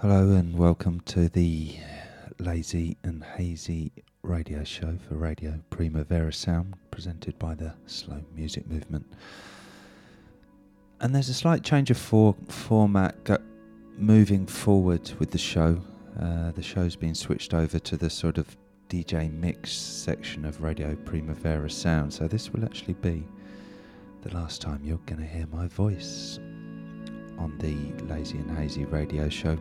Hello and welcome to the Lazy and Hazy radio show for Radio Primavera Sound, presented by the Slow Music Movement. And there's a slight change of for- format go- moving forward with the show. Uh, the show's been switched over to the sort of DJ mix section of Radio Primavera Sound, so this will actually be the last time you're going to hear my voice on the Lazy and Hazy radio show.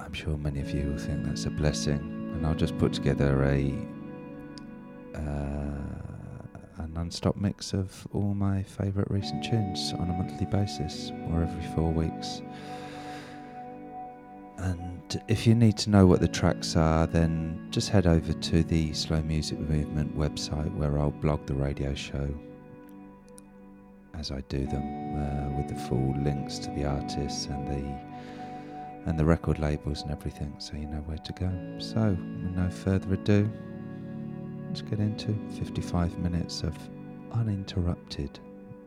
I'm sure many of you will think that's a blessing, and I'll just put together a uh, a non-stop mix of all my favourite recent tunes on a monthly basis, or every four weeks. And if you need to know what the tracks are, then just head over to the Slow Music Movement website where I'll blog the radio show as I do them uh, with the full links to the artists and the and the record labels and everything so you know where to go. So, with no further ado, let's get into 55 minutes of uninterrupted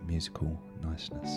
musical niceness.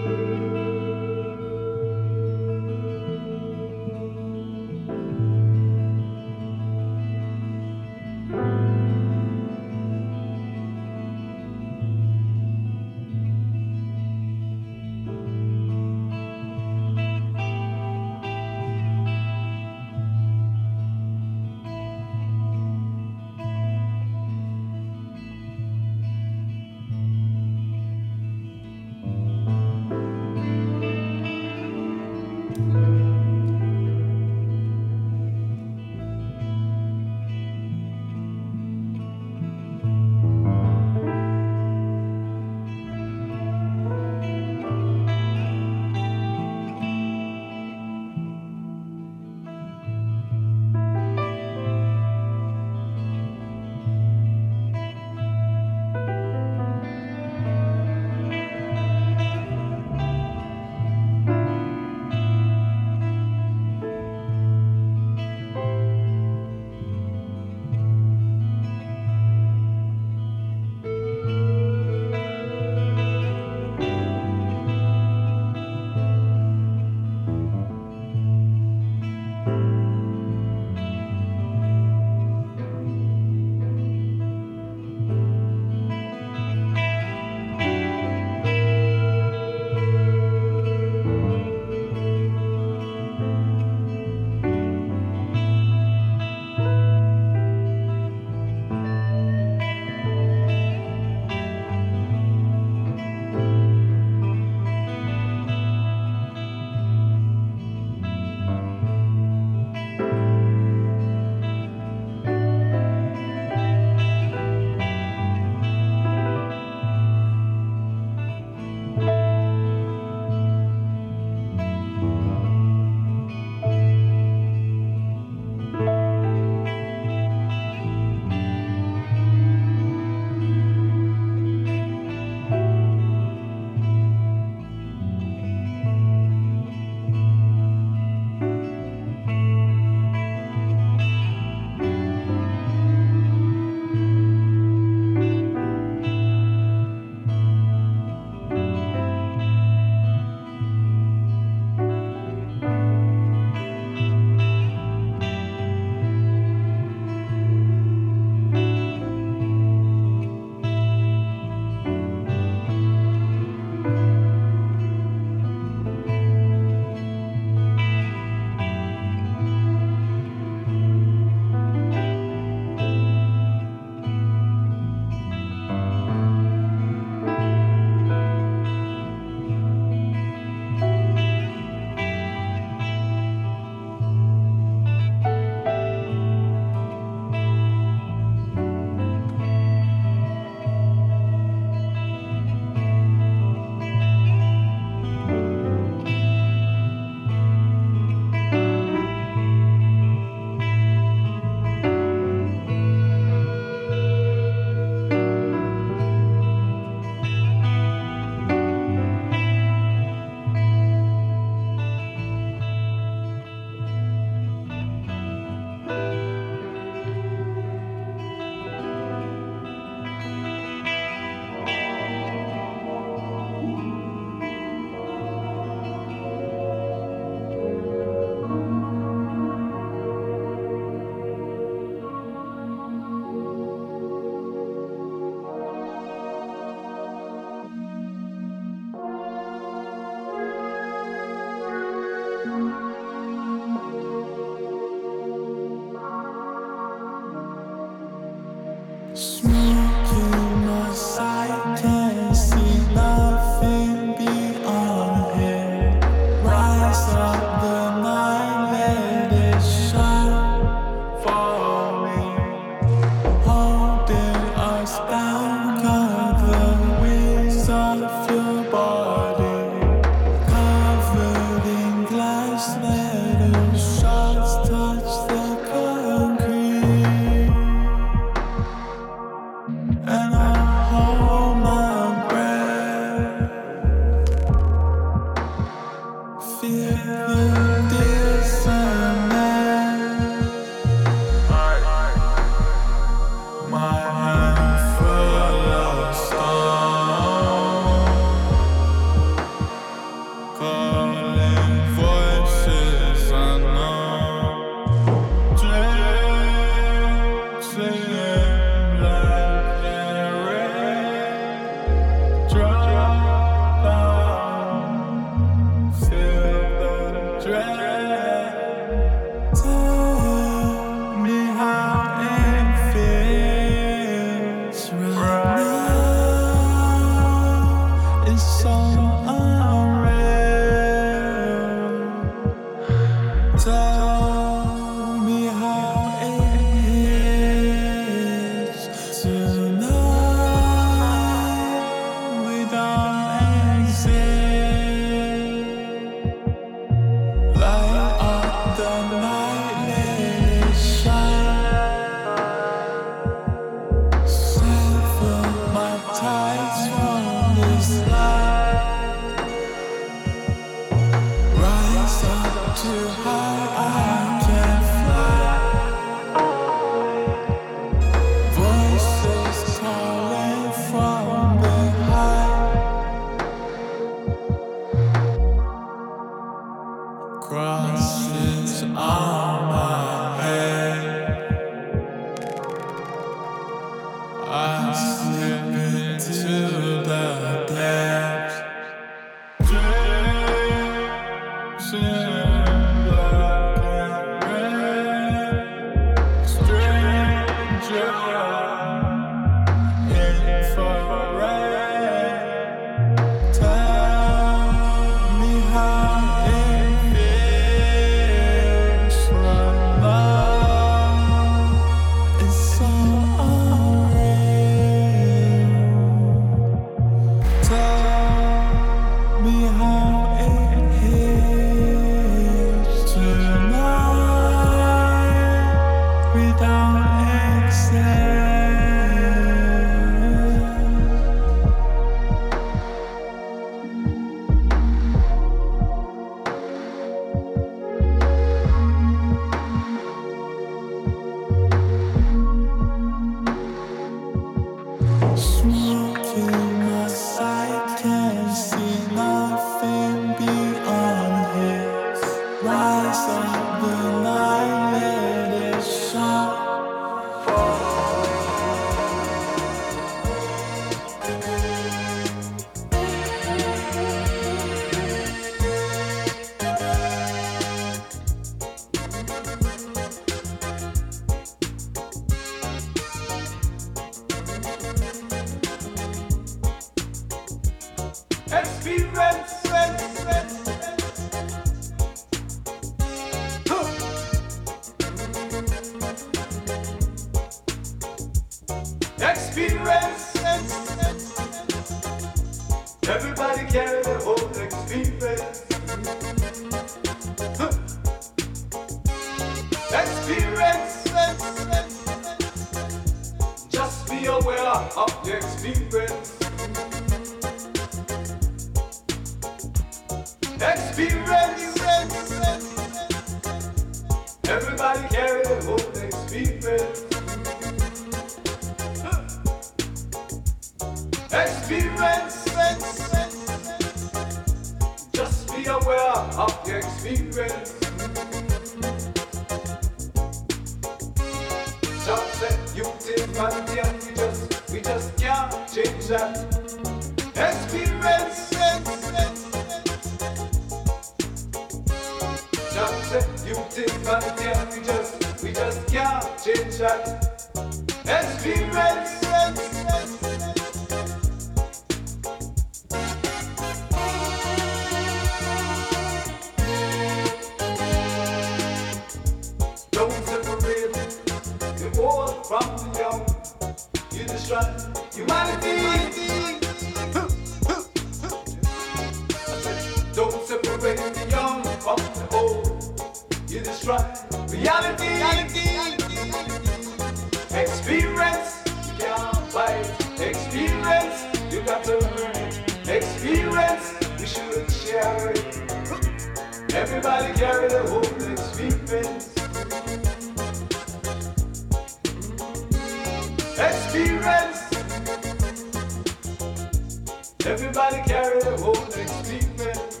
Everybody carry the whole experience.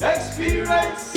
Experience.